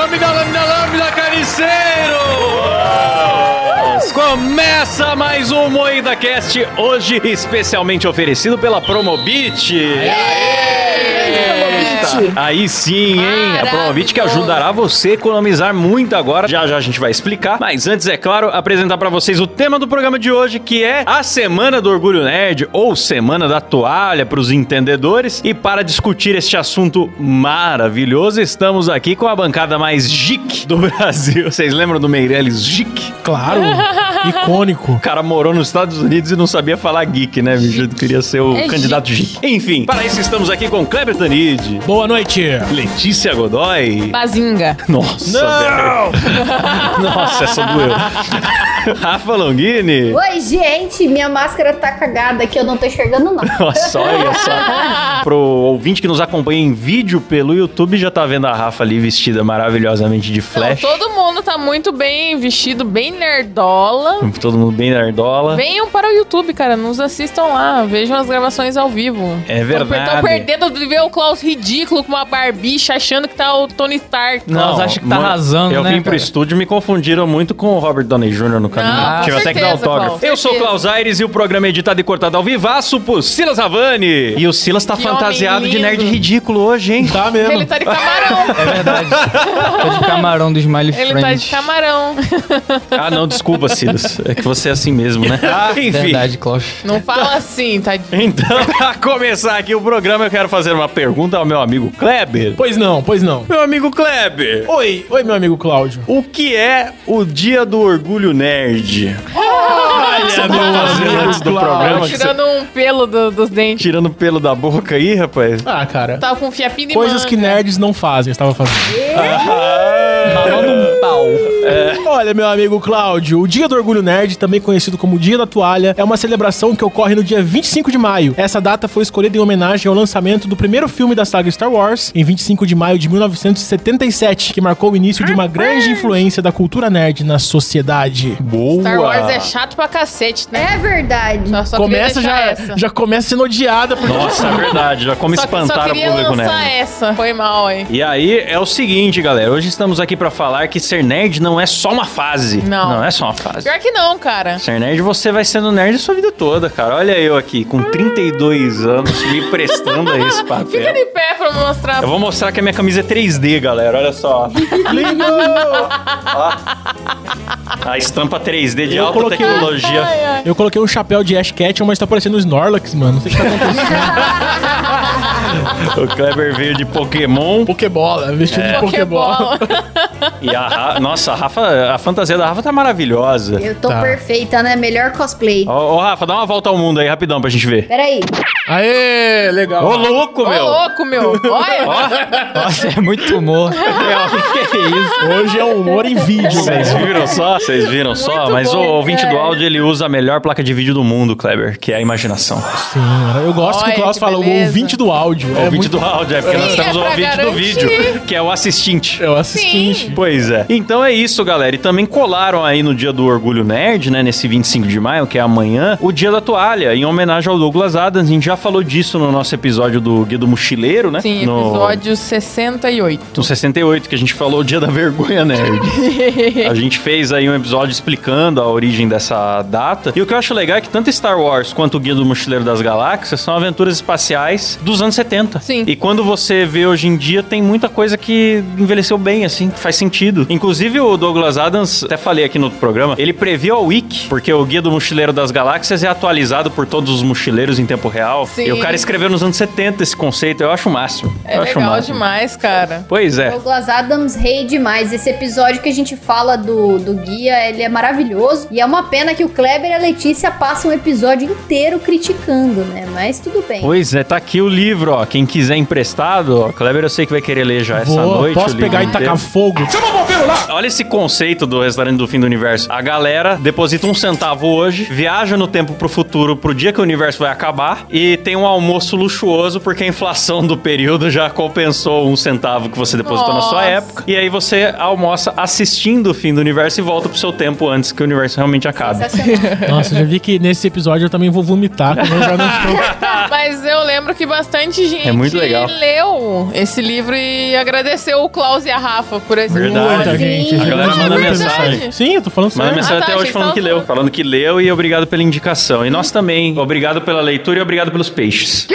Lambda, lambda, lambda, carniceiros! Começa mais um Moída Cast, hoje especialmente oferecido pela Promobit. Aí sim, hein? A Promobit que ajudará você a economizar muito agora. Já já a gente vai explicar. Mas antes, é claro, apresentar pra vocês o tema do programa de hoje, que é a Semana do Orgulho Nerd, ou Semana da Toalha pros entendedores. E para discutir este assunto maravilhoso, estamos aqui com a bancada mais geek do Brasil. Vocês lembram do Meirelles Geek? Claro, icônico. O cara morou nos Estados Unidos e não sabia falar geek, né, bicho? Queria ser o É candidato geek. Enfim, para isso estamos aqui com Kleber Tanid, Boa noite. Letícia Godoy. Bazinga. Nossa, velho. Nossa, essa doeu. Rafa Longini. Oi, gente, minha máscara tá cagada aqui, eu não tô enxergando não. Nossa, olha só. Pro ouvinte que nos acompanha em vídeo pelo YouTube, já tá vendo a Rafa ali vestida maravilhosamente de Não, flash. todo mundo tá muito bem vestido, bem nerdola. Todo mundo bem nerdola. Venham para o YouTube, cara. Nos assistam lá. Vejam as gravações ao vivo. É verdade. Estão perdendo de ver o Klaus ridículo com uma barbicha, achando que tá o Tony Stark. Klaus acha que tá mano, arrasando, Eu né, vim pro cara? estúdio e me confundiram muito com o Robert Downey Jr. no caminho. Não, Tive com até que dar certeza, autógrafo. Klaus, eu sou o certeza. Klaus Aires e o programa é editado e cortado ao vivaço por Silas Ravani. E o Silas tá Que fantasiado de nerd ridículo hoje, hein? Tá mesmo. Ele tá de camarão. É verdade. Tá de camarão do Smiley Ele Friends. tá de camarão. Ah, não, desculpa, Silas. É que você é assim mesmo, né? Enfim. Verdade, Klaus. Não fala assim, tá? Então, pra começar aqui o programa, eu quero fazer uma pergunta ao meu amigo Kleber. Pois não, pois não. Meu amigo Kleber, Oi, oi, meu amigo Cláudio. o que é o Dia do Orgulho Nerd? Olha, Você tá fazendo antes do programa? que você- Tirando um pelo do- dos dentes. Tirando pelo da boca aí, rapaz? Ah, cara. Tava com um fiapinho de Coisas que manga. nerds não fazem, eu estava fazendo. Falando um pau. Olha, meu amigo Cláudio, o Dia do Orgulho Nerd, também conhecido como Dia da Toalha, é uma celebração que ocorre no dia 25 de maio. Essa data foi escolhida em homenagem ao lançamento do primeiro filme da saga Star Wars, em 25 de maio de 1977, que marcou o início de uma grande influência da cultura nerd na sociedade. Boa! Star Wars é chato pra cacete, né? É verdade. Só, só começa já, essa. já começa sendo odiada por Nossa, é verdade. Já como Só, só espantar o queria público lançar nerd. essa. Foi mal, aí. E aí é o seguinte, galera. Hoje estamos aqui pra falar que ser nerd não é só uma fase. Não. Não é só uma fase. Pior que não, cara. Ser nerd, você vai sendo nerd a sua vida toda, cara. Olha eu aqui, com 32 anos, me prestando a esse papel. Fica de pé pra mostrar. Eu vou mostrar que a minha camisa é 3D, galera. Olha só. Lindo! Ó. A estampa 3D de Eu alta coloquei- tecnologia. Ai, ai. Eu coloquei um chapéu de Ash Ketchum, mas tá parecendo um Snorlax, mano. Não sei o que tá acontecendo. O Kleber veio de Pokémon. Pokébola, vestido de Pokébola. E a Ra- Nossa, a Rafa, a fantasia da Rafa tá maravilhosa. Eu tô Tá. perfeita, né? Melhor cosplay. Ô, ô, Rafa, dá uma volta ao mundo aí rapidão pra gente ver. Peraí. Aê, legal. Ô, louco, Ô, meu! louco, meu. Olha. Nossa, é muito humor. que que é isso? Hoje é um humor em vídeo, Vocês velho. viram só? Vocês viram só? Muito Mas o bom, ouvinte do é. áudio, ele usa a melhor placa de vídeo do mundo, Kleber, que é a imaginação. Sim, eu gosto que Olha, o Klaus que fala, o ouvinte do áudio. O é ouvinte muito... do áudio, é porque Sim, nós temos é o ouvinte do garantir. vídeo, que é o assistente. É o assistente. Pois é. Então é isso, galera. E também colaram aí no dia do Orgulho Nerd, né? Nesse 25 de maio, que é amanhã, o dia da toalha, em homenagem ao Douglas Adams. A gente já falou disso no nosso episódio do Guia do Mochileiro, né? Sim, no... episódio 68. No 68, que a gente falou o dia da vergonha nerd. a gente fez aí um episódio explicando a origem dessa data. E o que eu acho legal é que tanto Star Wars quanto o Guia do Mochileiro das Galáxias são aventuras espaciais dos anos 70. Sim. E quando você vê hoje em dia, tem muita coisa que envelheceu bem, assim, faz sentido. Inclusive o Douglas Adams, até falei aqui no outro programa, ele previu a Wiki, porque o Guia do Mochileiro das Galáxias é atualizado por todos os mochileiros em tempo real. Sim. E o cara escreveu nos anos 70 esse conceito, eu acho o máximo. É eu acho o legal máximo. demais, cara. Pois é. Douglas Adams, rei demais. Esse episódio que a gente fala do, do guia, ele é maravilhoso. E é uma pena que o Kleber e a Letícia passam o episódio inteiro criticando, né? Mas tudo bem. Pois é, tá aqui o livro, ó. Quem quiser emprestado, ó. Kleber, eu sei que vai querer ler já essa Vou, noite. posso o pegar e tacar fogo? celular. Olha esse conceito do restaurante do fim do universo. A galera deposita um centavo hoje, viaja no tempo pro futuro, pro dia que o universo vai acabar, e tem um almoço luxuoso porque a inflação do período já compensou um centavo que você depositou na sua Nossa. época. E aí você almoça assistindo o fim do universo e volta pro seu tempo antes que o universo realmente acabe. Nossa, já vi que nesse episódio eu também vou vomitar. quando eu já não estou... Mas eu lembro que bastante gente É muito legal. leu esse livro e agradeceu o Klaus e a Rafa por esse Verdade. Muita gente. A galera manda mensagem. Sim, eu tô falando Manda sério. mensagem Ah, tá, até hoje falando que leu. falando. Falando que leu e obrigado pela indicação. E nós também. Obrigado pela leitura e obrigado pelos peixes.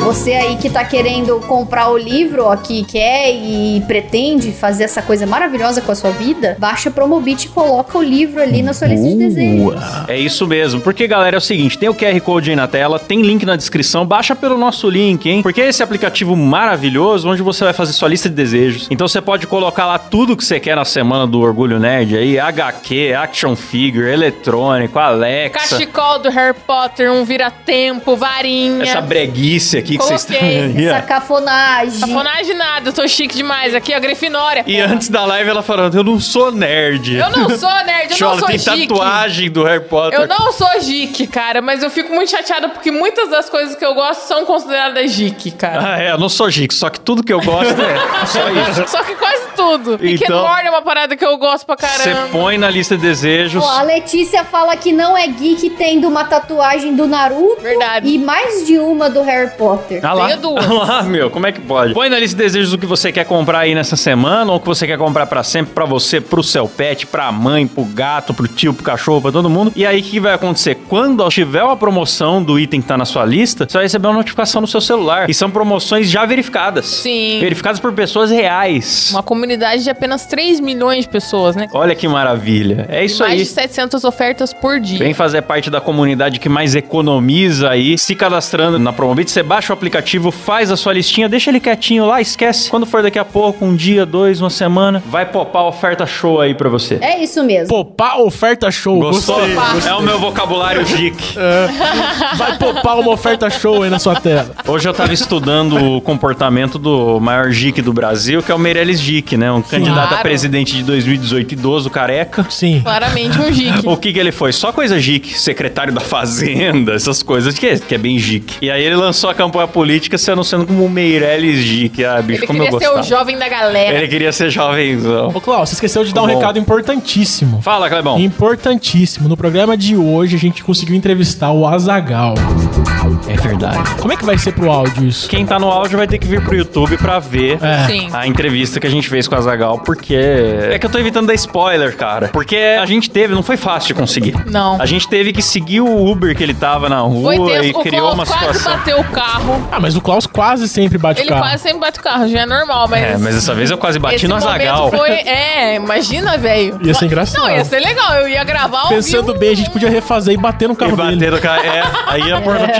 Você aí que tá querendo comprar o livro, ó, que quer e pretende fazer essa coisa maravilhosa com a sua vida, baixa o Promobit e coloca o livro ali na sua lista de desejos. É isso mesmo. Porque, galera, é o seguinte: tem o QR Code aí na tela, tem link na descrição, baixa pelo nosso link, hein? Porque é esse aplicativo maravilhoso onde você vai fazer sua lista de desejos. Então você pode colocar lá tudo que você quer na semana do Orgulho Nerd aí: HQ, action figure, eletrônico, Alexa. Cachecol do Harry Potter, um vira-tempo, varinha. Essa breguice aqui que vocês estão Coloquei. Essa cafonagem. Cafonagem nada, eu tô chique demais. Aqui, a Grifinória. E antes da live ela falando: Eu não sou nerd. Eu não sou nerd, eu Chola, não sou tem chique. tatuagem do Harry Potter. Eu não sou geek, cara, mas eu fico muito chateada porque muitas das coisas que eu gosto são consideradas geek, cara. Ah, é, eu não sou geek, só que tudo que eu gosto é só isso. Só que quase tudo. Rick Então- and Morty é uma parada que eu gosto pra Você caramba. põe na lista de desejos. A Letícia fala que não é geek tendo uma tatuagem do Naruto Verdade. e mais de uma do Harry Potter. Ah lá, Tenho duas. ah lá, meu, como é que pode? Põe na lista de desejos o que você quer comprar aí nessa semana, ou o que você quer comprar pra sempre, pra você, pro seu pet, pra mãe, pro gato, pro tio, pro cachorro, pra todo mundo. E aí, o que vai acontecer? Quando tiver uma promoção do item que tá na sua lista, você vai receber uma notificação no seu celular. E são promoções já verificadas. Sim. Verificadas por pessoas reais. Uma comunidade de apenas 3 milhões de pessoas, né? Olha que maravilha. É isso Mais aí. de 700 ofertas por dia. Vem fazer parte da comunidade que mais economiza aí. Se cadastrando na Promobit, você baixa o aplicativo, faz a sua listinha, deixa ele quietinho lá, esquece. Quando for daqui a pouco, um dia, dois, uma semana, vai popar oferta show aí pra você. É isso mesmo. Popar oferta show. Gostou? Gostei. É o meu vocabulário geek. Vai popar uma oferta show aí na sua tela. Hoje eu tava estudando o comportamento do maior geek do Brasil, que é o Meirelles Geek, né? Um candidato a Claro. presidente de 2018, idoso, careca. Sim. Claramente um geek. O que que ele foi? Só coisa geek, secretário da Fazenda, essas coisas que é, que é bem geek. E aí ele lançou a campanha política se anunciando como o Meirelles geek. Ah, bicho, Ele como eu queria ser gostava. o jovem da galera. Ele queria ser jovenzão. Ô, Klaus, você esqueceu de dar um Bom. recado importantíssimo. Fala, Clebão. Importantíssimo. No programa de hoje, a gente conseguiu entrevistar o Azagal. É verdade. Como é que vai ser pro áudio isso? Quem tá no áudio vai ter que vir pro YouTube pra ver É. Sim. a entrevista que a gente fez com a Zagal, porque é que eu tô evitando dar spoiler, cara. Porque a gente teve, não foi fácil de conseguir. Não. A gente teve que seguir o Uber que ele tava na rua e O criou Klaus uma quase situação. bateu o carro. Ah, mas o Klaus quase sempre bate Ele o carro. quase sempre bate o carro, já é normal, mas. É, mas dessa vez eu quase bati esse no Azagal. Foi, é, imagina, velho. Ia ser engraçado. Não, ia ser legal. Eu ia gravar ao Pensando bem, a gente podia refazer e bater no E carro dele. bater no carro. É, aí ia pôr no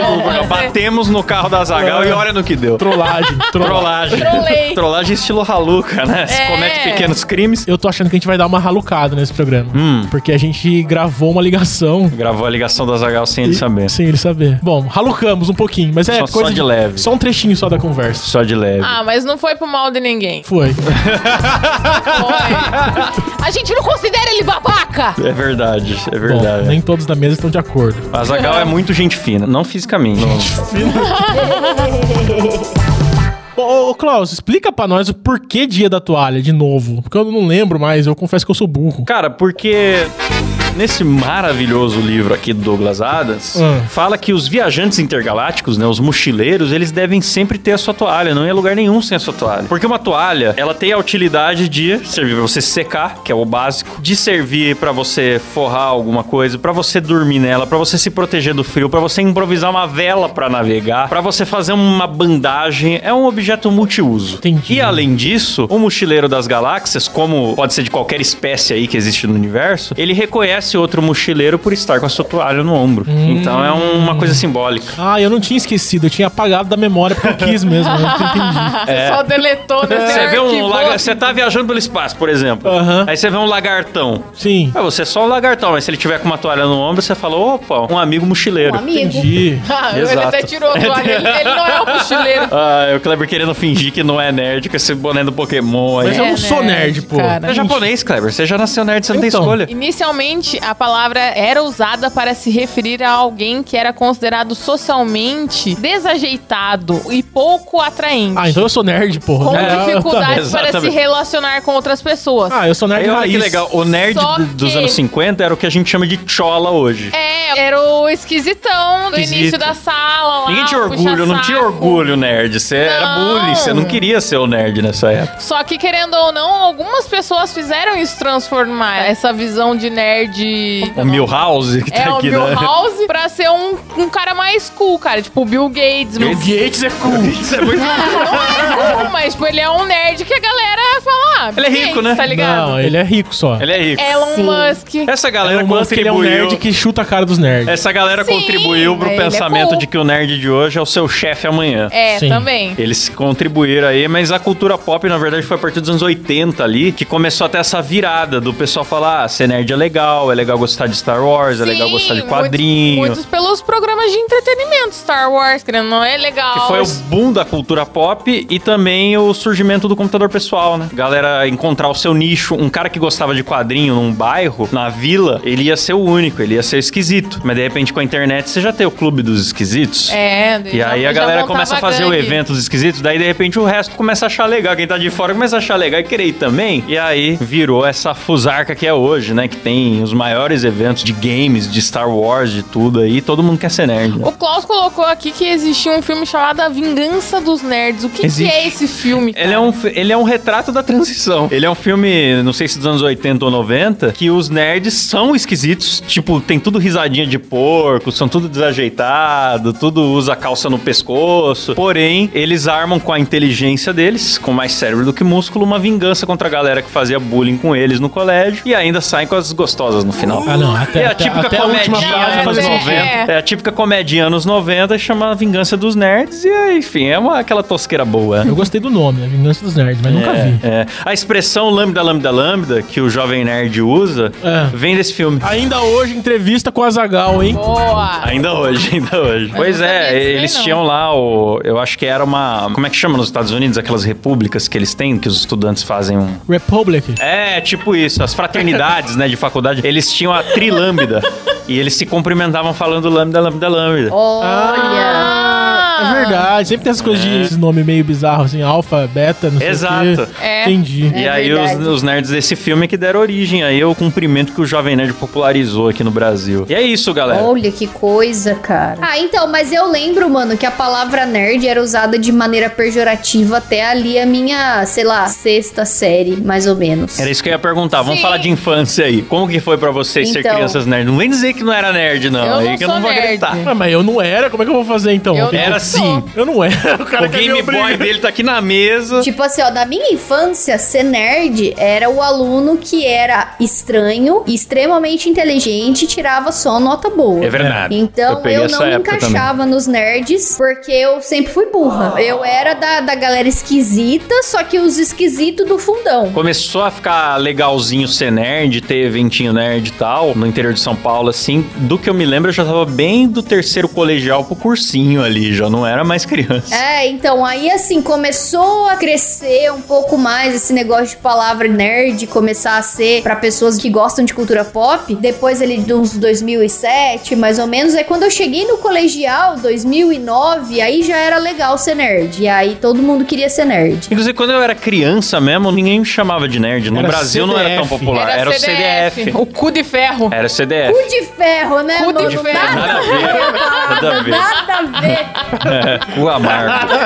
batemos no carro da Zagal e olha no que deu. Trollagem. Trollagem. Trollagem. Trolei. Trollagem estilo Haluca, né? Se É. comete pequenos crimes. Eu tô achando que a gente vai dar uma ralucada nesse programa. Hum. Porque a gente gravou uma ligação. Gravou a ligação da Zagal sem ele saber. Sem ele saber. Bom, ralucamos um pouquinho, mas é Só- coisa só de leve. Só um trechinho só da conversa. Só de leve. Ah, mas não foi pro mal de ninguém. Foi. Foi. A gente não considera ele babaca. É verdade, é Bom, verdade. nem todos da mesa estão de acordo. A Zagal é muito gente fina, não fisicamente. Ô, ô, Klaus, explica pra nós o porquê dia da toalha, de novo. Porque eu não lembro mais, eu confesso que eu sou burro. Cara, porque nesse maravilhoso livro aqui do Douglas Adams, Hum. fala que os viajantes intergalácticos, né, os mochileiros, eles devem sempre ter a sua toalha, não a lugar nenhum sem a sua toalha. Porque uma toalha, ela tem a utilidade de servir pra você secar, que é o básico, de servir pra você forrar alguma coisa, pra você dormir nela, pra você se proteger do frio, pra você improvisar uma vela pra navegar, pra você fazer uma bandagem, é um objeto multiuso. Entendi. E além disso, o mochileiro das galáxias, como pode ser de qualquer espécie aí que existe no universo, ele reconhece parece outro mochileiro por estar com a sua toalha no ombro. Então é um- uma coisa simbólica. Ah, eu não tinha esquecido, eu tinha apagado da memória porque eu quis mesmo, eu não entendi. Você só deletou nesse Você vê um lagar... Você tá viajando pelo espaço, por exemplo. Aí você vê um lagartão. Sim. Ah, você é só um lagartão, mas se ele tiver com uma toalha no ombro, você fala, opa, um amigo mochileiro. Um amigo. Entendi. Ah, ele Exato. até tirou a toalha. Ele, ele não é o mochileiro. Ah, o Kleber querendo fingir que não é nerd com esse boné do Pokémon aí. Mas eu É não sou nerd, nerd, pô. cara. Você é japonês, Kleber. Você já nasceu nerd, você não Então. tem escolha. Inicialmente, a palavra era usada para se referir a alguém que era considerado socialmente desajeitado e pouco atraente. Ah, então eu sou nerd, porra. Com É, dificuldades tá, para se relacionar com outras pessoas. Ah, eu sou nerd Aí olha raiz. que legal. O nerd Só dos que- anos 50 era o que a gente chama de chola hoje. É, era o esquisitão do Esquisito. início da sala lá. Ninguém tinha orgulho, não tinha orgulho nerd. Você era Não. bullying, você não queria ser o nerd nessa época. Só que, querendo ou não, algumas pessoas fizeram isso transformar essa visão de nerd. O Milhouse que tá É, o aqui, Bill né? House pra ser um, um cara mais cool, cara. Tipo, o Bill Gates. Bill Mas Gates é cool. Isso é muito... não é cool, mas tipo, ele é um nerd que a galera fala, ah, Ele é rico, Gates, né? Tá ligado? Não, ele é rico só. Ele é rico. Elon Sim. Musk. Essa galera Elon Musk, ele é um contribuiu... nerd que chuta a cara dos nerds. Essa galera Sim, contribuiu pro ele é pensamento cool. de que o nerd de hoje é o seu chefe amanhã. É, Sim. também. Eles contribuíram aí, mas a cultura pop, na verdade, foi a partir dos anos 80 ali que começou a ter essa virada do pessoal falar: ah, ser nerd é legal, é legal gostar de Star Wars, é legal Sim, gostar de muitos- quadrinho. Muitos, pelos programas de entretenimento, Star Wars, querendo não é legal. Que foi o boom da cultura pop e também o surgimento do computador pessoal, né? Galera encontrar o seu nicho. Um cara que gostava de quadrinho num bairro, na vila, ele ia ser o único, ele ia ser esquisito. Mas de repente com a internet você já tem o clube dos esquisitos. É, E aí a galera começa a fazer o evento dos esquisitos, daí de repente o resto começa a achar legal. Quem tá de fora começa a achar legal e querer ir também. E aí virou essa fusarca que é hoje, né? Que tem os maiores eventos de games, de Star Wars, de tudo aí. Todo mundo quer ser nerd. né? O Klaus colocou aqui que existia um filme chamado A Vingança dos Nerds. O que, que é esse filme? Ele é, um, ele é um retrato da transição. Ele é um filme, não sei se dos anos 80 ou 90, que os nerds são esquisitos. Tipo, tem tudo risadinha de porco, são tudo desajeitado, tudo usa calça no pescoço. Porém, eles armam com a inteligência deles, com mais cérebro do que músculo, uma vingança contra a galera que fazia bullying com eles no colégio e ainda saem com as gostosas no final. Ah, não, até, É a até, típica até a última comedinha frase Não, anos faz é, sentido. 90. É a típica comedinha anos 90, chama Vingança dos Nerds e, enfim, é uma, aquela tosqueira boa. Eu gostei do nome, a Vingança dos Nerds, mas nunca vi. É. A expressão lambda, lambda, lambda, que o jovem nerd usa, É. vem desse filme. Ainda hoje, entrevista com a Zagal, hein? Boa! Ainda hoje, ainda hoje. pois é, eles não. tinham lá o. Eu acho que era uma. Como é que chama nos Estados Unidos? Aquelas repúblicas que eles têm, que os estudantes fazem um. Republic. É, tipo isso, as fraternidades, né, de faculdade, eles tinham a trilâmbida. e eles se cumprimentavam falando lambda, lambda, lambda. Olha. É verdade, sempre tem essas coisas de esses nomes meio bizarros, assim, alfa, beta, não sei Exato. o quê. É. Entendi. E É aí os, os nerds desse filme que deram origem aí ao cumprimento que o Jovem Nerd popularizou aqui no Brasil. E é isso, galera. Olha que coisa, cara. Ah, então, mas eu lembro, mano, que a palavra nerd era usada de maneira pejorativa até ali a minha, sei lá, sexta série, mais ou menos. Era isso que eu ia perguntar. Vamos Sim. falar de infância aí. Como que foi pra vocês ser Então. crianças nerds? Não vem dizer que não era nerd, não. Eu aí não que eu não sou vou nerd. acreditar. Ah, mas eu não era, como é que eu vou fazer então? Eu Era sim. Eu não era. O cara O Game Boy dele tá aqui na mesa. Tipo assim, ó, na minha infância, ser nerd era o aluno que era estranho, extremamente inteligente e tirava só nota boa. É verdade. Então peguei eu, essa não me encaixava nos nerds porque eu sempre fui burra. Eu era da, da galera esquisita, só que os esquisitos do fundão. Começou a ficar legalzinho ser nerd, ter eventinho nerd e tal, no interior de São Paulo, assim. Do que eu me lembro, eu já tava bem do terceiro colegial pro cursinho ali, já não era mais criança. É, então aí assim começou a crescer um pouco mais esse negócio de palavra nerd, começar a ser pra pessoas que gostam de cultura pop. Depois ali de uns 2007, mais ou menos, é quando eu cheguei no colegial, 2009, aí já era legal ser nerd. E aí todo mundo queria ser nerd. Inclusive, quando eu era criança mesmo, ninguém me chamava de nerd. No Era Brasil não era tão CDF. popular. Era, o CDF. O cu de ferro. Era o CDF. Cu de ferro, né? Cu de mano? ferro. Nada a ver. Nada a ver. Nada a ver. Cu amargo.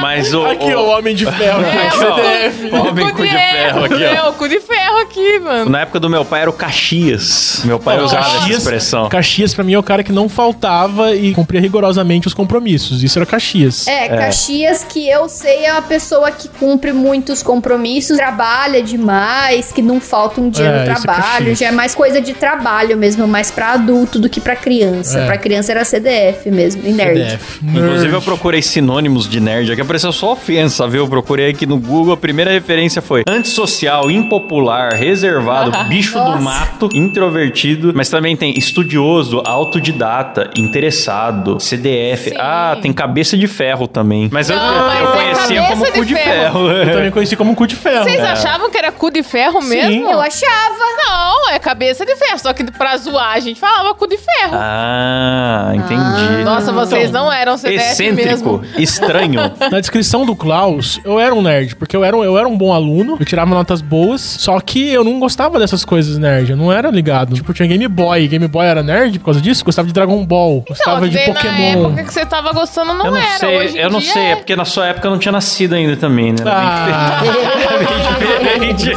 Mas o. Aqui, o- o Homem de Ferro. É, aqui, CDF. cu- Homem cu de ferro aqui, ó. É, o cu de ferro aqui, mano. Na época do meu pai era o Caxias. Meu pai Ó, usava essa expressão. Caxias, pra mim, é o cara que não faltava e cumpria rigorosamente os compromissos. Isso era Caxias. É, Caxias, que eu sei é a pessoa que cumpre muitos compromissos, trabalha demais, que não falta um dia É, no é trabalho. Caxias. já é mais coisa de trabalho mesmo, mais pra adulto do que pra criança. É. Pra criança era CDF mesmo, e nerd. CDF. Inclusive, eu Nerd. procurei sinônimos de nerd. Aqui apareceu só ofensa, viu? Eu procurei aqui no Google. A primeira referência foi antissocial, impopular, reservado, bicho do mato, introvertido. Mas também tem estudioso, autodidata, interessado, CDF. Sim. Ah, tem cabeça de ferro também. Mas eu, Não, eu, mas eu é conhecia como de cu de ferro. Eu também conheci como cu de ferro. Vocês É. achavam que era cu de ferro mesmo? Eu achava. Não, é cabeça de ferro. Só que pra zoar a gente falava cu de ferro. Ah, entendi. Nossa, vocês Então, não eram CDF Excêntrico, mesmo. estranho. Na descrição do Klaus, eu era um nerd, porque eu era, um- eu era um bom aluno, eu tirava notas boas, só que eu não gostava dessas coisas nerd, eu não era ligado. Tipo, tinha Game Boy, Game Boy era nerd por causa disso, gostava de Dragon Ball, gostava Então, de daí Pokémon. na época que você tava gostando não, eu não era. sei, Hoje em eu não dia sei, é é. porque na sua época eu não tinha nascido ainda também, né? Era Ah, bem diferente.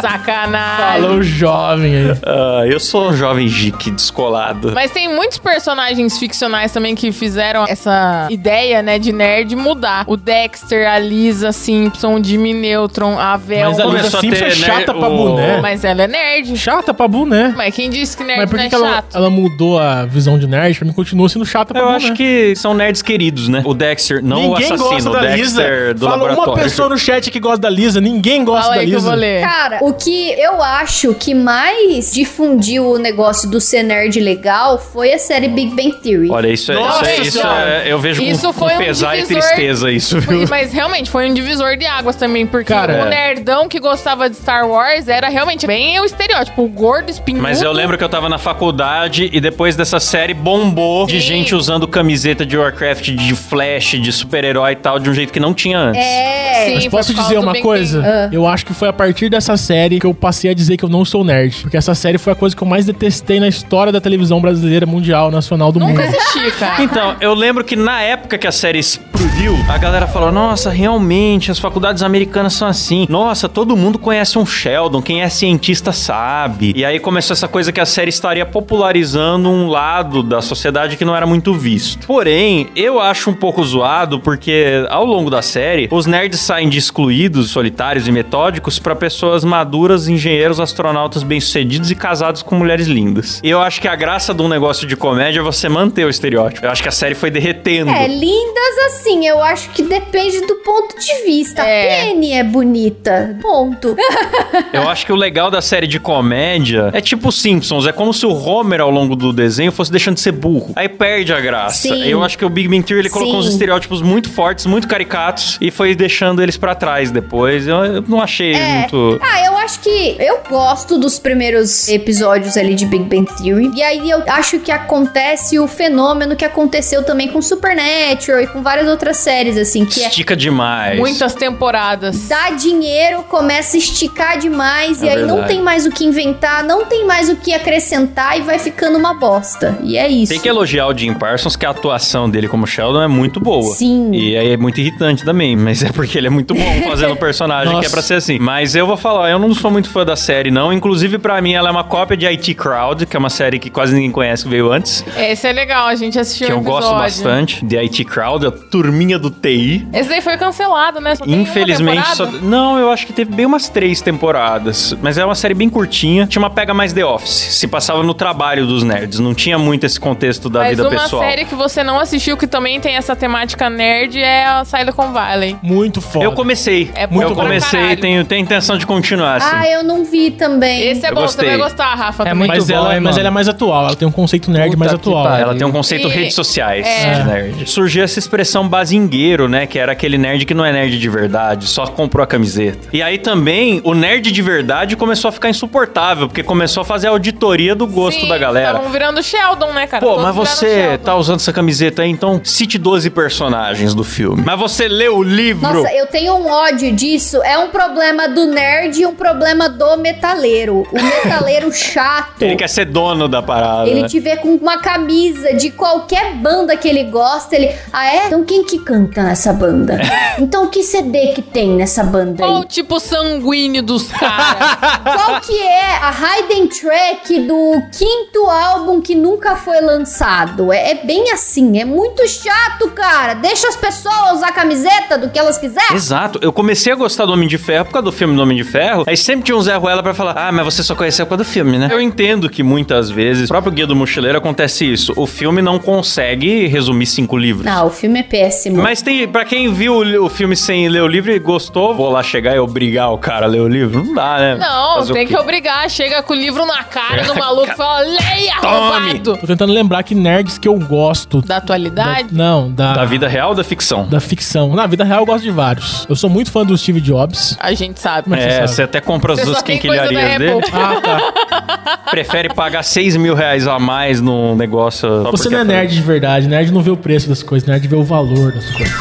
Sacanagem. falou jovem aí. Ah, eu sou um jovem geek descolado. Mas tem muitos personagens ficcionais também que fizeram essa ideia, né, de nerd mudar. O Dexter, a Lisa Simpson, o Jimmy Neutron, a Velma. Mas a Lisa Simpson é ter, né, chata pra o- boné. Mas ela é nerd. Chata pra bu, né? Mas quem disse que nerd Mas por não que, é que ela, chato? ela mudou a visão de nerd? Pra mim continua sendo chata pra Eu bu, acho né? que são nerds queridos, né? O Dexter, não Ninguém o assassino, gosta o da Dexter Lisa. do Fala uma laboratório. pessoa no chat que gosta da Lisa. Ninguém gosta Fala da aí que eu Lisa. vou ler. Cara, o que eu acho que mais difundiu o negócio do ser nerd legal foi a série Big Bang Theory. Olha, isso é, isso Nossa é, isso é- eu vejo Isso com, foi com um pesar e divisor- tristeza isso, viu? Foi- mas realmente foi um divisor de águas também, porque Cara, o é. nerdão que gostava de Star Wars era realmente bem o estereótipo, o gordo espinhudo. Mas eu lembro que eu tava na faculdade e depois dessa série bombou de Sim. gente usando camiseta de Warcraft, de Flash, de super-herói e tal, de um jeito que não tinha antes. É. Sim, Mas posso dizer uma Big coisa? Ah. Eu acho que foi a partir dessa série que eu passei a dizer que eu não sou nerd. Porque essa série foi a coisa que eu mais detestei na história da televisão brasileira, mundial, nacional do Nunca mundo. assisti, cara. Então, eu lembro que na época que a série explodiu, a galera falou: Nossa, realmente, as faculdades americanas são assim. Nossa, todo mundo conhece um Sheldon, quem é cientista sabe. E aí começou essa coisa que a série estaria popularizando um lado da sociedade que não era muito visto. Porém, eu acho um pouco zoado porque ao longo da série, os nerds saem de excluídos, solitários e metódicos pra pessoas maduras, engenheiros, astronautas bem-sucedidos e casados com mulheres lindas. E eu acho que a graça de um negócio de comédia é você manter o estereótipo. Eu acho que a série foi derretendo. É, lindas assim, eu acho que depende do ponto de vista. É. A Penny é bonita. Ponto. Eu acho que o legal da série de comédia é tipo Simpsons. É como se o Homer, ao longo do desenho, fosse deixando de ser burro. Aí perde a graça. Sim. Eu acho que o Big Bang Theory ele colocou uns Sim. estereótipos muito fortes, muito caricatos, e foi deixando eles pra trás depois. Eu, eu não achei É. muito. Ah, eu acho que eu gosto dos primeiros episódios ali de Big Bang Theory. E aí eu acho que acontece o fenômeno que aconteceu também com Supernatural e com várias outras séries, assim, que é Estica demais. Muitas temporadas. dá dinheiro, começa a esticar demais É e aí não verdade. tem mais o que inventar, não tem mais o que acrescentar e vai ficando uma bosta. E é isso. Tem que elogiar o Jim Parsons, que a atuação dele como Sheldon é muito boa. Sim. E aí é muito irritante também, mas é porque ele é muito bom fazendo o personagem que é pra ser assim. Mas eu vou falar, eu não sou muito fã da série, não. Inclusive, pra mim, ela é uma cópia de IT Crowd, que é uma série que quase ninguém conhece, que veio antes. Esse é legal, a gente assistiu que um eu gosto bastante. The IT Crowd, a turminha do TI. Esse daí foi cancelado, né? Só tem uma Infelizmente, só... não, eu acho que teve bem umas três temporadas. Mas é uma série bem curtinha. Tinha uma pega mais The Office. Se passava no trabalho dos nerds. Não tinha muito esse contexto da Mas vida uma pessoal. série que você não assistiu, que também tem essa temática nerd, é a Silicon Valley. Muito foda. Eu comecei. É bom eu comecei, tenho, tenho intenção de continuar, assim. Ah, eu não vi também. Esse é Eu bom, gostei. você vai gostar, Rafa. É também. muito mas, bom, ela, hein, mas ela é mais atual, ela tem um conceito nerd Puta mais atual. pariu. Ela tem um conceito E- redes sociais é. de nerd. Surgiu essa expressão bazingueiro, né? Que era aquele nerd que não é nerd de verdade, só comprou a camiseta. E aí também, o nerd de verdade começou a ficar insuportável, porque começou a fazer a auditoria do gosto Sim, da galera. Estavam virando Sheldon, né, cara? Pô, Todos mas você Sheldon. tá usando essa camiseta aí, então cite 12 personagens do filme. Mas você leu o livro. Nossa, eu tenho um ódio disso. É um problema do nerd e um problema problema do metaleiro. O metaleiro chato. Ele quer ser dono da parada. Ele né? te vê com uma camisa de qualquer banda que ele gosta, ele. Ah, é? Então quem que canta nessa banda? Então que CD que tem nessa banda Qual aí? o tipo sanguíneo dos caras? Qual que é a hidden track do quinto álbum que nunca foi lançado? É, é bem assim, é muito chato, cara. Deixa as pessoas usar a camiseta do que elas quiserem. Exato. Eu comecei a gostar do Homem de Ferro por causa do filme do Homem de Ferro. Aí sempre tinha um Zé Ruela pra falar: Ah, mas você só conheceu por causa do filme, né? Eu entendo que muitas vezes, o próprio Guia do Mochileiro acontece isso. O filme não consegue resumir cinco livros. Não, o filme é péssimo. Mas tem, pra quem viu o, o filme sem ler o livro e gostou, vou lá chegar e obrigar o cara a ler o livro? Não dá, né? Não, Fazer tem que obrigar. Chega com o livro na cara do maluco e fala: leia, Tome! roubado! Tô tentando lembrar que nerds que eu gosto. Da atualidade? Não, da. Da vida real ou da ficção? Da ficção. Na vida real eu gosto de vários. Eu sou muito fã do Steve Jobs. A gente sabe. Mas- É, você sabe. você até compra as Você duas só tem coisa da quinquilharias dele. Apple. Ah, tá. Prefere pagar 6 mil reais a mais num negócio. só Você porque não é nerd de verdade. Nerd não vê o preço das coisas. Nerd vê o valor das coisas.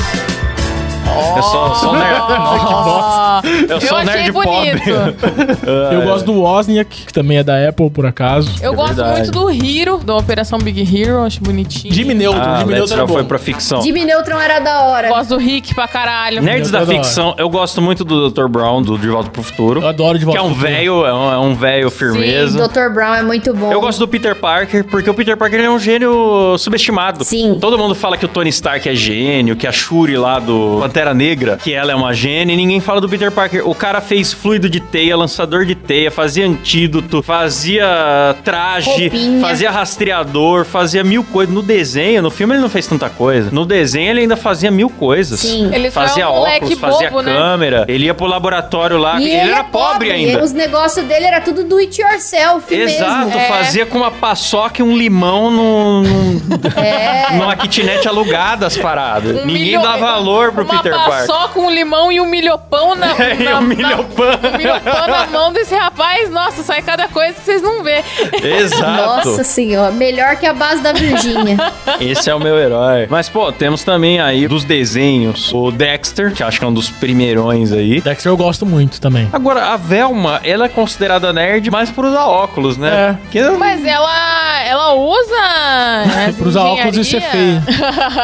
Eu sou, sou nerd. Ó, Eu sou achei nerd bonito. pobre. Eu gosto do Wozniak, que também é da Apple, por acaso. Eu É gosto verdade. muito do Hero, da Operação Big Hero, acho bonitinho. Jimmy Neutron. Ah, Jimmy Neutron já bom. foi pra ficção. Jimmy Neutron era da hora. Gosto do Rick pra caralho. Nerds Eu da adoro. ficção, eu gosto muito do Dr. Brown, do De Volta pro Futuro. Eu adoro De Que Volta é um pro Futuro. velho, é um, é um velho firmeza. Sim, Dr. Brown é muito bom. Eu gosto do Peter Parker, porque o Peter Parker ele é um gênio subestimado. Sim. Todo mundo fala que o Tony Stark é gênio, que a Shuri lá do Pantera Negra, que ela é uma gênia, e ninguém fala do Peter Parker. O cara fez fluido de teia, lançador de teia, fazia antídoto, fazia traje, Roupinha. fazia rastreador, fazia mil coisas. No desenho, no filme ele não fez tanta coisa. No desenho ele ainda fazia mil coisas. Sim. Ele fazia um óculos, fazia bobo, né? câmera, ele ia pro laboratório lá, E ele, ele, era é pobre, ainda. Os negócios dele era tudo do it yourself Exato, mesmo. É. fazia com uma paçoca e um limão num, num- É. numa kitnet alugada as paradas. Ninguém milho- dá valor pro uma Peter Parker. só com um limão e um milhopão na, É, e na, um milhopão. na, um milhopão na mão desse rapaz. Nossa, sai cada coisa que vocês não vê. Exato. Nossa senhora, melhor que a base da Virgínia. Esse é o meu herói. Mas, pô, temos também aí dos desenhos o Dexter, que acho que é um dos primeirões aí. Dexter eu gosto muito também. Agora, a Velma, ela é considerada nerd mais por usar óculos, né? É. Mas ela, ela usa. Por usar óculos e ser engenharia.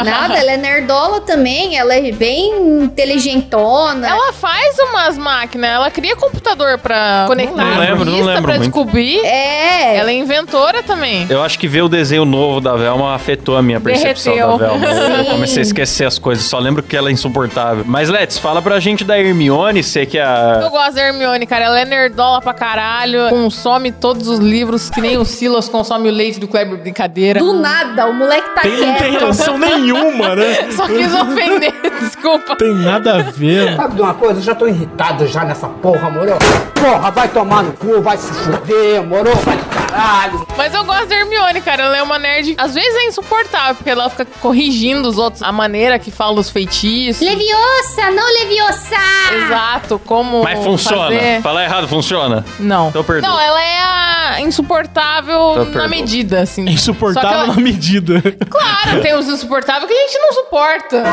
Nada, ela é nerdola também, ela é bem inteligentona. Ela faz umas máquinas, ela cria computador pra conectar Não lembro, não lembro pra muito. descobrir. É. Ela é inventora também. Eu acho que ver o desenho novo da Velma afetou a minha percepção Derreteu. da Velma. Eu Sim. comecei a esquecer as coisas, só lembro que ela é insuportável. Mas, Let's, fala pra gente da Hermione, sei que Eu a... gosto da Hermione, cara. Ela é nerdola pra caralho. Consome todos os livros, que nem o Silas consome o leite do Kleber Brincadeira. Do nada, o moleque tá Tem, não tem quieto. relação nenhuma, né? Só quis ofender, desculpa. Tem nada a ver. Sabe de uma coisa? Eu já tô irritado já nessa porra, moro? Porra, vai tomar no cu, vai se fuder, moro? Vai de caralho. Mas eu gosto da Hermione, cara. Ela é uma nerd. Às vezes é insuportável, porque ela fica corrigindo os outros, a maneira que fala os feitiços. Leviosa, não leviosa! Exato, como. Mas funciona. fazer. Falar errado, funciona. Não. Então perdoa. Não, ela é a insuportável Então na medida, assim. É insuportável ela- na medida. Claro, tem os insuportáveis que a gente não suporta.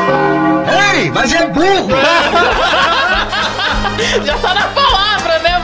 Ei, mas é burro! Já tá na palavra, né?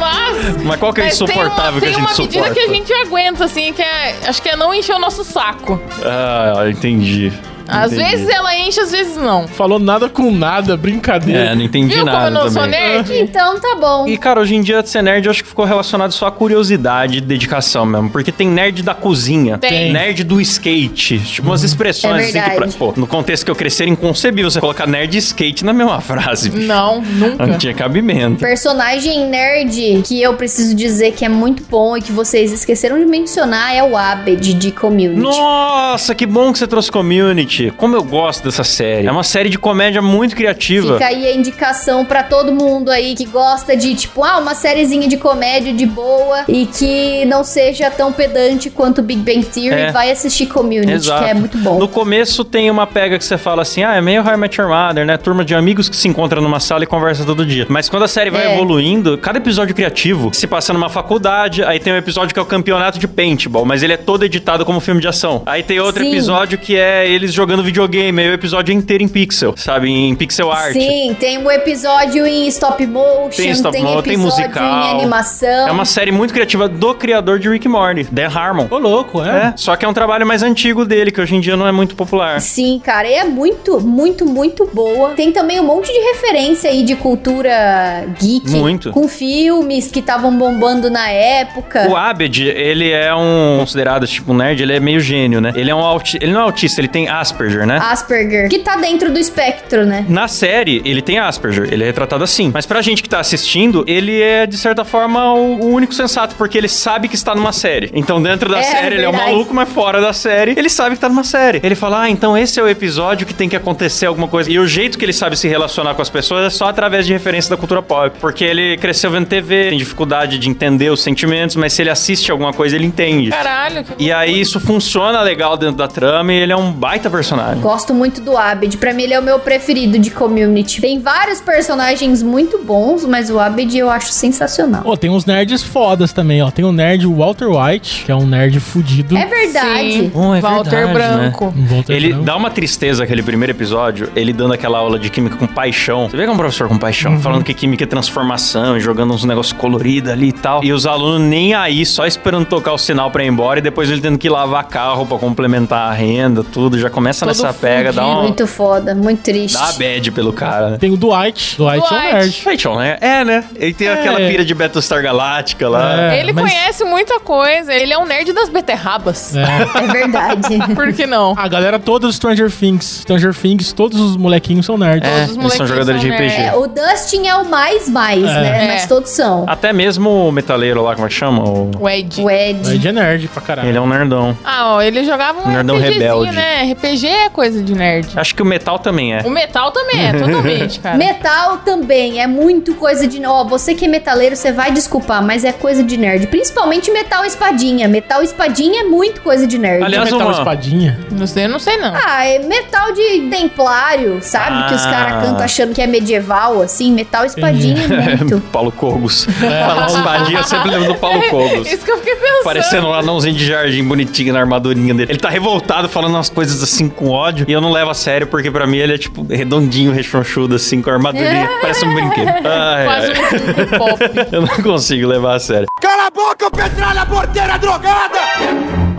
Mas. Qual que é Mas tem uma- insuportável que a tem gente uma suporta? medida que a gente aguenta, assim, que é. Acho que é não encher o nosso saco. Ah, entendi. Às Entendi. vezes ela enche, às vezes não. Falou nada com nada, brincadeira. É, não entendi Viu como nada eu não sou também. nerd? Então tá bom. E, cara, hoje em dia ser nerd eu acho que ficou relacionado só a curiosidade e dedicação mesmo. Porque tem nerd da cozinha. Tem. Nerd do skate. Tipo, umas expressões É assim que, pra, verdade. pô, no contexto que eu crescer, era inconcebível você colocar nerd e skate na mesma frase. bicho. Não, nunca. Não tinha cabimento. Personagem nerd que eu preciso dizer que é muito bom e que vocês esqueceram de mencionar é o Abed de Community. Nossa, que bom que você trouxe Community. Como eu gosto dessa série. É uma série de comédia muito criativa. Fica aí a indicação pra todo mundo aí que gosta de, tipo, ah, uma sériezinha de comédia de boa e que não seja tão pedante quanto Big Bang Theory, É. vai assistir Community, Exato. que é muito bom. No começo tem uma pega que você fala assim, ah, é meio How I Met Your Mother, né? Turma de amigos que se encontram numa sala e conversa todo dia. Mas quando a série vai É. evoluindo, cada episódio criativo se passa numa faculdade, aí tem um episódio que é o campeonato de paintball, mas ele é todo editado como filme de ação. Aí tem outro Sim. episódio que é eles jogando videogame, aí o episódio é inteiro em pixel, sabe? Em pixel art. Sim, tem um episódio em stop motion, Tem stop motion, tem episódio musical. em animação. É uma série muito criativa do criador de Rick Morty, Dan Harmon. Ô, louco, é. É, só que é um trabalho mais antigo dele, que hoje em dia não é muito popular. Sim, cara, e é muito, muito, muito boa. Tem também um monte de referência aí de cultura geek. Muito. Com filmes que estavam bombando na época. O Abed, ele é um considerado tipo um nerd, ele é meio gênio, né? Ele é um auti ele não é autista, ele tem Asperger, né? Asperger, que tá dentro do espectro, né? Na série, ele tem Asperger, ele é retratado assim. Mas pra gente que tá assistindo, ele é, de certa forma, o, o único sensato, porque ele sabe que está numa série. Então, dentro da É, série, ele é um maluco, mas fora da série, ele sabe que tá numa série. Ele fala, ah, então esse é o episódio que tem que acontecer alguma coisa. E o jeito que ele sabe se relacionar com as pessoas é só através de referência da cultura pop. Porque ele cresceu vendo TV, tem dificuldade de entender os sentimentos, mas se ele assiste alguma coisa, ele entende. Caralho, que E aí isso funciona legal dentro da trama e ele é um baita personagem. Gosto muito do Abed. Pra mim, ele é o meu preferido de community. Tem vários personagens muito bons, mas o Abed eu acho sensacional. Ó, tem uns nerds fodas também, ó. Tem o nerd Walter White, que é um nerd fudido. É verdade. Sim. Bom, é Walter verdade, Branco. Um Walter Ele Branco. dá uma tristeza aquele primeiro episódio, ele dando aquela aula de química com paixão. Você vê que é um professor com paixão, falando que química é transformação, e jogando uns negócios coloridos ali e tal. E os alunos nem aí, só esperando tocar o sinal pra ir embora e depois ele tendo que lavar carro pra complementar a renda, tudo. Já começa Todo nessa pega, dá uma, Muito foda, muito triste. dá uma bad pelo cara, né? Tem o Dwight. Dwight, é um Dwight. nerd. Paixão, né? É, né? Ele tem É. aquela pira de Battlestar Galáctica lá. É, Ele mas- conhece muita coisa. Ele é um nerd das beterrabas. É. É verdade. Por que não? A galera toda do Stranger Things. Stranger Things, todos os molequinhos são nerds. É, Todos os eles são jogadores de são RPG. É, o Dustin é o mais mais, né? É. Mas todos são. Até mesmo o metaleiro lá, como é que chama? O- O Ed. O Ed. Ed é nerd pra caralho. Ele é um nerdão. Ah, ó, ele jogava um Nerdão RPGzinho, rebelde. né? RPG é coisa de nerd. Acho que o metal também é. O metal também é, totalmente, cara. Metal também é muito coisa de. Ó, você que é metaleiro, você vai desculpar, mas é coisa de nerd. Principalmente metal espadinha. Metal espadinha é muito coisa de nerd. Aliás, Metal uma- espadinha. Não sei, eu não sei não. Ah, é metal de templário, sabe? Que os Ah. caras cantam achando que é medieval, assim. Metal espadinha é muito. Paulo Cogos. Fala de espadinha, eu sempre lembro do Paulo Cogos. Isso que eu fiquei pensando. Parecendo um anãozinho de jardim bonitinho na armadurinha dele. Ele tá revoltado, falando umas coisas assim com ódio. E eu não levo a sério, porque pra mim ele é tipo redondinho, rechonchudo, assim, com a armadurinha. Parece um brinquedo. Ai, Quase um Pop. Eu não consigo levar a sério. Cala a boca, Petralha Porteira Drogada!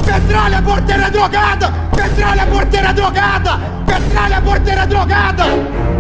Petralha Porteira Drogada! Petralha Porteira Drogada! Petralha Porteira Drogada!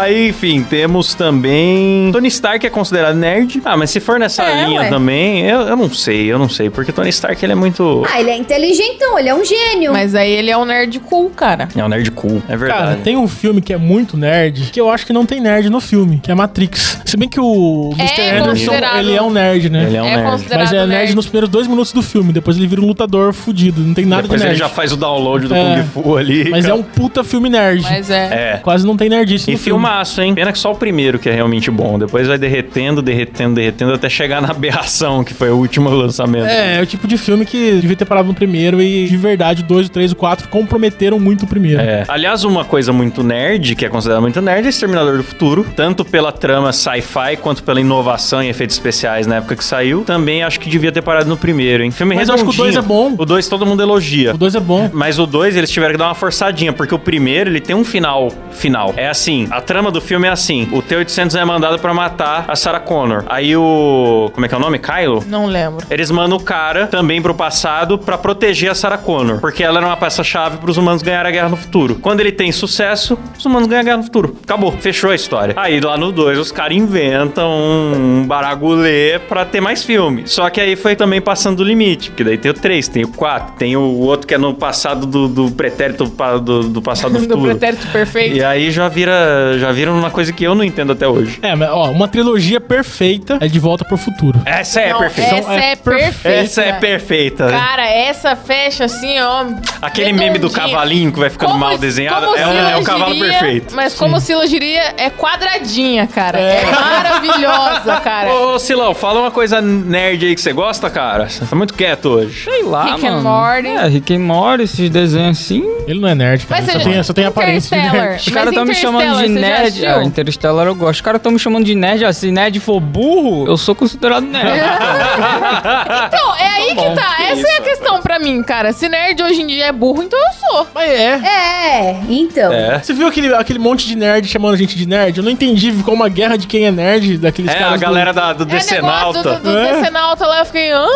Aí, enfim, temos também. Tony Stark é considerado nerd. Ah, mas se for nessa É, linha ué. também, eu, eu não sei, eu não sei. Porque Tony Stark ele é muito. Ah, ele é inteligentão, ele é um gênio. Mas aí ele é um nerd cool, cara. É um nerd cool, é verdade. Cara, tem um filme que é muito nerd, que eu acho que não tem nerd no filme, que é Matrix. Se bem que o Mr. É Anderson, ele é um nerd, né? Ele é um é nerd. considerado Mas é nerd, nos primeiros dois minutos do filme. Depois ele vira um lutador fudido. Não tem nada Depois de ele nerd. já faz o download do É. Kung Fu ali. Mas é cara. um puta filme nerd. Mas é. É. Quase não tem nerdice E no filme. Filmaço, hein? Pena que só o primeiro que é realmente bom. Depois vai derretendo, derretendo, derretendo até chegar na aberração, que foi o último lançamento. É, é o tipo de filme que devia ter parado no primeiro e, de verdade, o 2, o 3 e o 4 comprometeram muito o primeiro. É. Aliás, uma coisa muito nerd, que é considerada muito nerd, é Exterminador do Futuro. Tanto pela trama sci-fi, quanto pela inovação em efeitos especiais na época que saiu. Também acho que devia ter parado no primeiro, hein? Filme Mas eu acho que o dois redondinho. é bom. O 2 todo mundo elogia. O 2 é bom. Mas o 2 eles tiveram que dar uma forçadinha, porque o primeiro ele tem um final final. É assim, a trama do filme é assim: o T-800 é mandado pra matar a Sarah Connor. Aí o. Como é que é o nome? Kylo? Não lembro. Eles mandam o cara também pro passado pra proteger a Sarah Connor, porque ela era uma peça-chave pros humanos ganharem a guerra no futuro. Quando ele tem sucesso, os humanos ganham a guerra no futuro. Acabou, fechou a história. Aí lá no 2 os caras inventam um baragulê pra ter mais filme. Só que aí foi também passando do limite, porque daí tem o 3, tem o 4, tem o outro que é no passado do, do pretérito do, do passado do Do futuro. pretérito perfeito. E aí já vira, já vira uma coisa que eu não entendo até hoje. É, mas ó, uma trilogia perfeita é De Volta pro Futuro. Essa é Não, perfeita. Essa é é perfe- perfeita. Essa é perfeita. Cara, essa fecha assim, ó. Aquele meme do redondinha. cavalinho que vai ficando Como- mal desenhado como é, o- Silas é o cavalo diria- perfeito. Mas como o Silas diria, é quadradinha, cara. É, maravilhosa, cara. Ô, Silão, fala uma coisa nerd aí que você gosta, cara. Você tá muito quieto hoje. Sei lá, Rick and mano. Morty. É, Rick and Morty, esses desenhos assim. Ele não é nerd, cara. Mas Só tem, só tem aparência de Interstellar. nerd. Os caras Mas tão me chamando de Interstellar, já nerd. Ah, Interstellar eu gosto. Os caras estão me chamando de nerd. Ah, se nerd for burro, eu sou considerado nerd. Então, é aí que tá. Essa é a questão pra mim, cara. Se nerd hoje em dia é burro, então eu sou. Mas é. É, então. É. Você viu aquele, aquele monte de nerd chamando a gente de nerd? Eu não entendi. Ficou uma guerra de quem é nerd, daqueles É, caras. a do- galera da, do É negócio do, Decenalta. do, do É. Decenalta lá, eu fiquei, hã?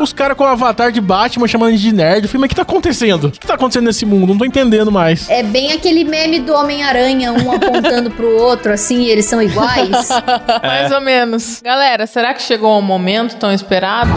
Os caras com o avatar de Batman chamando a gente de nerd. Eu falei, mas o que tá acontecendo? O que tá acontecendo nesse mundo? Não tô entendendo mais. É bem aquele meme do Homem-Aranha, um apontando pro outro, assim, e eles são iguais. Mais ou menos. Galera, será que chegou o momento tão esperado?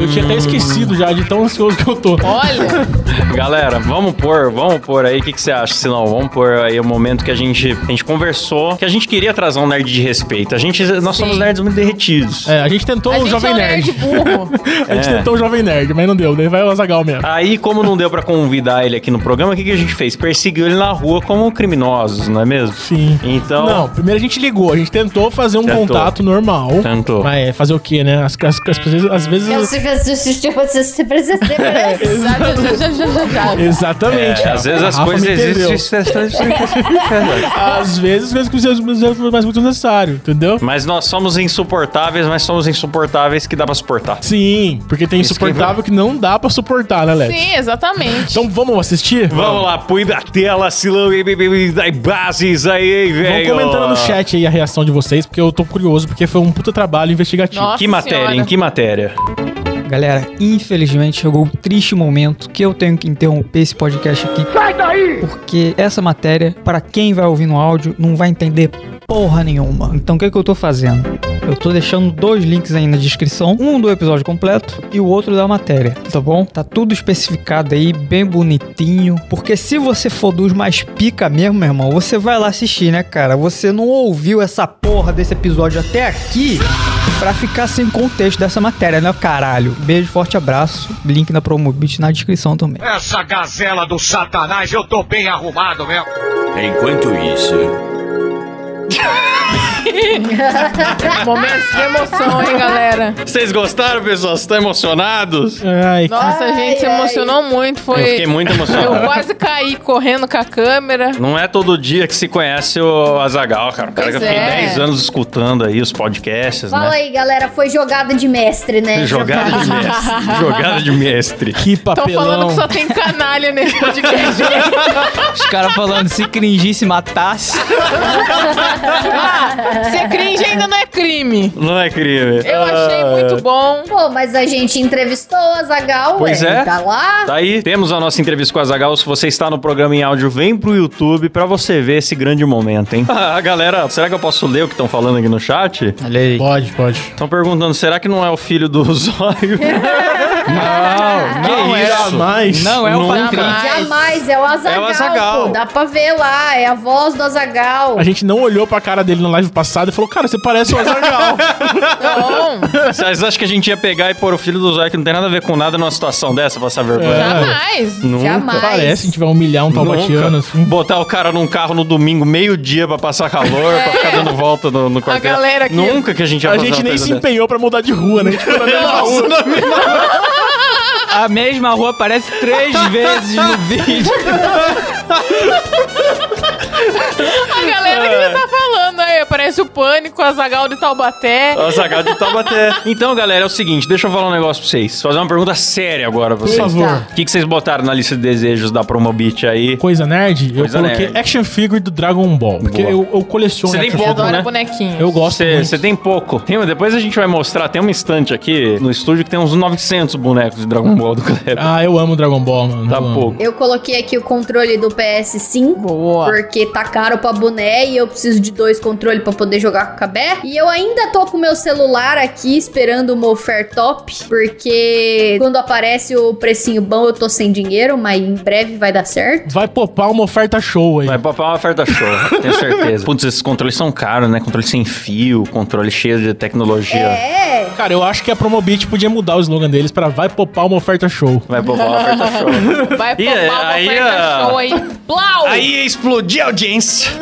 Eu tinha até esquecido já de tão ansioso que eu tô. Olha, Galera, vamos pôr, vamos pôr aí. O que, que você acha? Não, vamos pôr aí o momento que a gente, a gente conversou, que a gente queria trazer um nerd de respeito. A gente, nós somos Sim. nerds muito derretidos. É, a gente tentou a o gente Jovem é um Nerd. nerd burro. A gente É. tentou o Jovem Nerd, mas não deu. Daí vai o Azagal mesmo. Aí, como não deu pra convidar ele aqui no programa, o que, que a gente fez? Perseguiu ele na rua como criminosos, não é mesmo? Sim. Então. Não, primeiro a gente ligou, a gente tentou fazer um tentou. contato normal. Tentou. Mas é fazer o quê, né? As, as, as pessoas, às vezes. Eu se assistir, você precisa ser Exatamente. Às vezes as coisas existem Às vezes as coisas precisam mais muito necessário, entendeu? Mas nós somos insuportáveis, mas somos insuportáveis que dá pra suportar. Sim, porque tem insuportável que não dá pra suportar, né, Léo? Sim, exatamente. Então vamos assistir? Vamos lá, põe da tela, Silão e bases aí. Vão velho. comentando no chat aí a reação de vocês, porque eu tô curioso, porque foi um puta trabalho investigativo. Nossa Que matéria, Senhora. em que matéria? Galera, infelizmente chegou o triste momento que eu tenho que interromper esse podcast aqui. Sai daí! Porque essa matéria, para quem vai ouvir no áudio, não vai entender porra nenhuma. Então o que, que eu tô fazendo? Eu tô deixando dois links aí na descrição, um do episódio completo e o outro da matéria, tá bom? Tá tudo especificado aí, bem bonitinho. Porque se você for dos mais pica mesmo, meu irmão, você vai lá assistir, né, cara? Você não ouviu essa porra desse episódio até aqui pra ficar sem contexto dessa matéria, né, caralho? Beijo, forte abraço. Link na Promobit na descrição também. Essa gazela do satanás, eu tô bem arrumado mesmo. Enquanto isso, Momentos de emoção, hein, galera? Vocês gostaram, pessoal? Vocês estão emocionados? Ai, Nossa, a gente se emocionou muito. Foi... Eu fiquei muito Eu emocionado. quase caí correndo com a câmera. Não é todo dia que se conhece o Azagal, cara. O cara Pois que eu fiquei é. 10 anos escutando aí os podcasts, Fala né? aí, galera, foi jogada de mestre, né? Jogada de mestre. Jogada de mestre. que Estão papelão. falando que só tem canalha nesse podcast. Os caras falando se cringe se matasse. ah, ser cringe ainda não é crime. Não é crime. Eu achei Ah. muito bom. Pô, mas a gente entrevistou a Zagal, Pois ué, é. Tá lá? Tá aí, temos a nossa entrevista com a Zagal. Se você está no programa em áudio, vem pro YouTube pra você ver esse grande momento, hein? A galera, será que eu posso ler o que estão falando aqui no chat? Olha aí. Pode, pode. Estão perguntando, será que não é o filho do Zóio? Não, Que não é. isso? Jamais. Não é Nunca. padrinho. Jamais, é o Azagal, É o Azaghal. pô. Dá pra ver lá, é a voz do Azagal. A gente não olhou pra cara dele na live passada e falou, cara, você parece o Azagal. Não, Vocês acham que a gente ia pegar e pôr o filho do Zóio que não tem nada a ver com nada numa situação dessa, passar vergonha? É. jamais. Nunca. Jamais. parece, a gente vai humilhar um taubatiano, assim. Botar o cara num carro no domingo, meio-dia, pra passar calor, pra ficar dando volta no, no quartel. galera aqui- Nunca que a gente ia A fazer gente uma nem coisa se dessa. empenhou pra mudar de rua, né? A gente ficou na mesma rua. A mesma rua aparece três vezes no vídeo. A galera que você tá falando aí, parece o Pânico, a Zagal de Taubaté. O Zagal de Taubaté. Então, galera, é o seguinte, deixa eu falar um negócio pra vocês. Fazer uma pergunta séria agora pra Por vocês. favor. O que, que vocês botaram na lista de desejos da Promobit aí? Coisa nerd, Coisa eu coloquei nerd. action figure do Dragon Ball. Porque eu, eu coleciono Você tem pouco. Adora né? bonequinho. Eu gosto muito. Você tem pouco. Tem, depois a gente vai mostrar, tem uma estante aqui no estúdio que tem uns 900 bonecos de Dragon Ball do Kleber. Ah, eu amo Dragon Ball, mano. tá eu amo. pouco. Eu coloquei aqui o controle do PS5. Boa. Porque tá caro pra boné e eu preciso de dois controles pra poder jogar com o Cabé. E eu ainda tô com o meu celular aqui esperando uma oferta top. Porque quando aparece o precinho bom eu tô sem dinheiro, mas em breve vai dar certo. Vai popar uma oferta show aí. Vai papar uma oferta show, tenho certeza. Putz, esses controles são caros, né? Controle sem fio, controle cheio de tecnologia. É. Cara, eu acho que a Promobit podia mudar o slogan deles pra vai popar uma oferta show. Vai popar uma oferta show. Vai E popar uma oferta show aí. Ia explodir a audiência.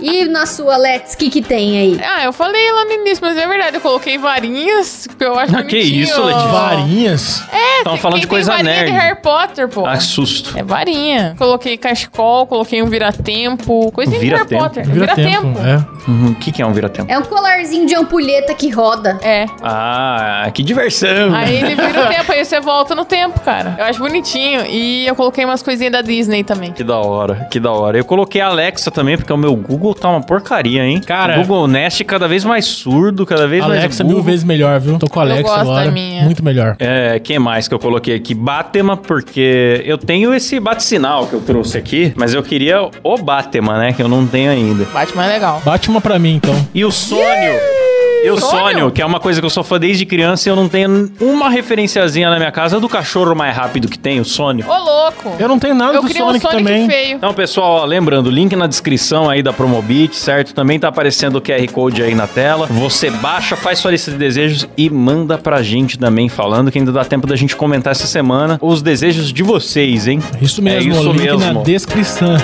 E na sua, Let's, o que que tem aí? Ah, eu falei lá no início, mas é verdade. Eu coloquei varinhas, porque eu acho Ah, que isso, Letícia? Varinhas? É, tem- falando de coisa varinha nerd. de Harry Potter, pô. Ah, que susto. É varinha. Coloquei cachecol, coloquei um vira-tempo. Coisinha de Harry Vira-tempo? Potter. Vira tempo. Vira-tempo. É. Uhum, O que, que é um vira-tempo? É um colarzinho de ampulheta que roda. É. Ah, que diversão. Aí ele vira o tempo, aí você volta no tempo, cara. Eu acho bonitinho. E eu coloquei umas coisinhas da Disney também. Que da hora, que da hora. Eu coloquei a Alexa também, porque o meu Google tá uma porcaria, hein? Cara- O Google Nest cada vez mais surdo, cada vez mais Alexa burro. mil vezes melhor, viu? Tô com a Eu Alexa gosto da agora. minha. Muito melhor. É, quem mais que eu coloquei aqui? Batema, porque eu tenho esse bate-sinal que eu trouxe aqui, mas eu queria o Batema, né? Que eu não tenho ainda. Batman é legal. Bate uma pra mim, então. E o Sônio. E o Sônio? Sônio, que é uma coisa que eu sou fã desde criança e eu não tenho uma referenciazinha na minha casa do cachorro mais rápido que tem, o Sônio. Ô, louco. Eu não tenho nada Eu do queria Sonic, um Sonic também. feio. Então, pessoal, ó, lembrando, link na descrição aí da Promobit, certo? Também tá aparecendo o QR Code aí na tela. Você baixa, faz sua lista de desejos e manda pra gente também, falando que ainda dá tempo da gente comentar essa semana os desejos de vocês, hein? Isso mesmo, É isso link mesmo. na descrição.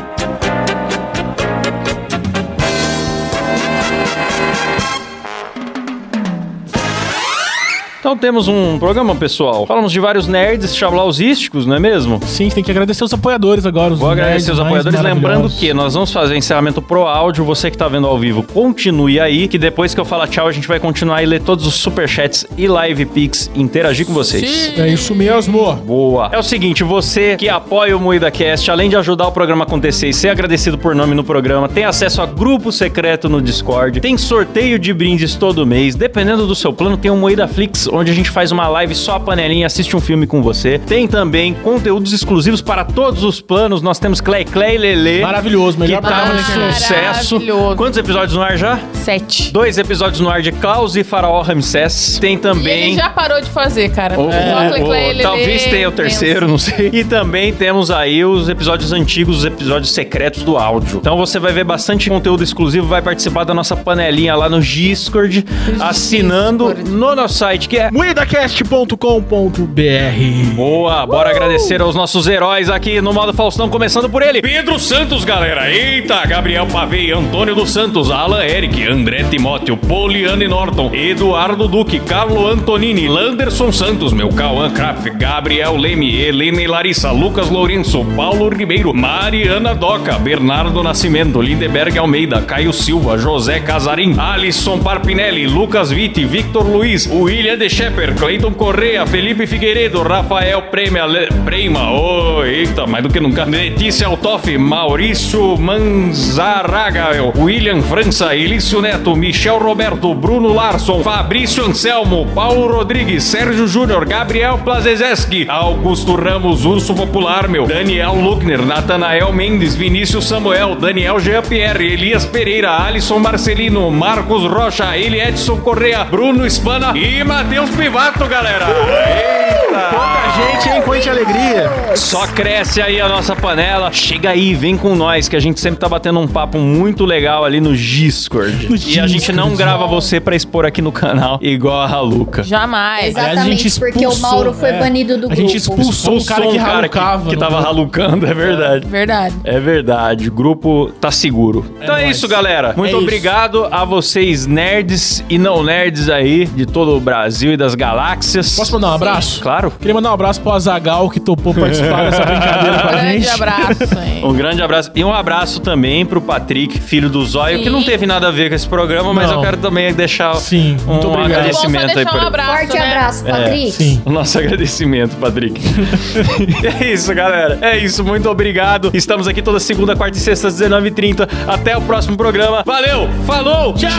Então temos um programa, pessoal. Falamos de vários nerds chablausísticos, não é mesmo? Sim, tem que agradecer os apoiadores agora. Os Vou agradecer os apoiadores, lembrando que nós vamos fazer encerramento pro áudio. Você que tá vendo ao vivo, continue aí, que depois que eu falar tchau, a gente vai continuar e ler todos os superchats e live pics e interagir com vocês. É isso mesmo. Boa. É o seguinte, você que apoia o Moída Cast, além de ajudar o programa a acontecer e ser agradecido por nome no programa, tem acesso a grupo secreto no Discord, tem sorteio de brindes todo mês, dependendo do seu plano, tem um Moída Flix, onde a gente faz uma live só a panelinha, assiste um filme com você. Tem também conteúdos exclusivos para todos os planos, nós temos Clay Clay Lele. Maravilhoso, Que melhor tá programa um sucesso. Quantos episódios no ar já? Sete. Dois episódios no ar de Klaus e Faraó Ramsés. Tem E também. ele já parou de fazer, cara. O- Só o- Clay Clay, Lelê, talvez tenha o terceiro, não sei. E também temos aí os episódios antigos, os episódios secretos do áudio. Então você vai ver bastante conteúdo exclusivo, vai participar da nossa panelinha lá no Discord, assinando no nosso site, que é Muidacast.com.br Boa, bora agradecer aos nossos heróis aqui no modo Faustão, começando por ele. Pedro Santos, galera. Eita, Gabriel Pavei, Antônio dos Santos, Alan Eric, André Timóteo, Poliane Norton, Eduardo Duque, Carlo Antonini, Landerson Santos, meu Cauã Kraft, Gabriel Leme, Helena e Larissa, Lucas Lourenço, Paulo Ribeiro, Mariana Doca, Bernardo Nascimento, Lindeberg Almeida, Caio Silva, José Casarim, Alisson Parpinelli, Lucas Vitti, Victor Luiz, William De Shepper, Cleiton Correa, Felipe Figueiredo, Rafael Prema, Le- Prema, oh, eita, mais do que nunca, Letícia Altoff, Maurício Manzaraga, William França, Elício Neto, Michel Roberto, Bruno Larson, Fabrício Anselmo, Paulo Rodrigues, Sérgio Júnior, Gabriel Plazezeski, Augusto Ramos, Urso Popular, meu, Daniel Luckner, Natanael Mendes, Vinícius Samuel, Daniel Jean-Pierre, Elias Pereira, Alisson Marcelino, Marcos Rocha, Eli Edson Correa, Bruno Spana e Matheus Pivato, galera! Eita! Gente, hein? Quanta alegria. Só cresce aí a nossa panela. Chega aí, vem com nós, que a gente sempre tá batendo um papo muito legal ali no Discord. No e a gente não Discord. grava você pra expor aqui no canal, igual a Raluca. Jamais. Exato. Aliás, a gente Exatamente, porque o expulsou, Mauro foi é. banido do A gente grupo. expulsou o cara que ralucava. que, no tava grupo. ralucando, é verdade. Verdade. É verdade, o grupo tá seguro. então é nóis. isso, galera. Muito É isso. obrigado a vocês, nerds e não nerds aí, de todo o Brasil e das galáxias. Posso mandar um abraço? Claro. Queria mandar um abraço pro Azagal que topou participar dessa brincadeira com a Grande gente. abraço, hein? Um grande abraço. E um abraço também pro Patrick, filho do Zóio, Sim. que não teve nada a ver com esse programa, mas Não. eu quero também deixar Sim, um muito obrigado. agradecimento só aí pra um ele. abraço, Forte né? abraço, Patrick. Sim. O nosso agradecimento, Patrick. é isso, galera. É isso. Muito obrigado. Estamos aqui toda segunda, quarta e sexta, às 19h30. Até o próximo programa. Valeu! Falou! Tchau!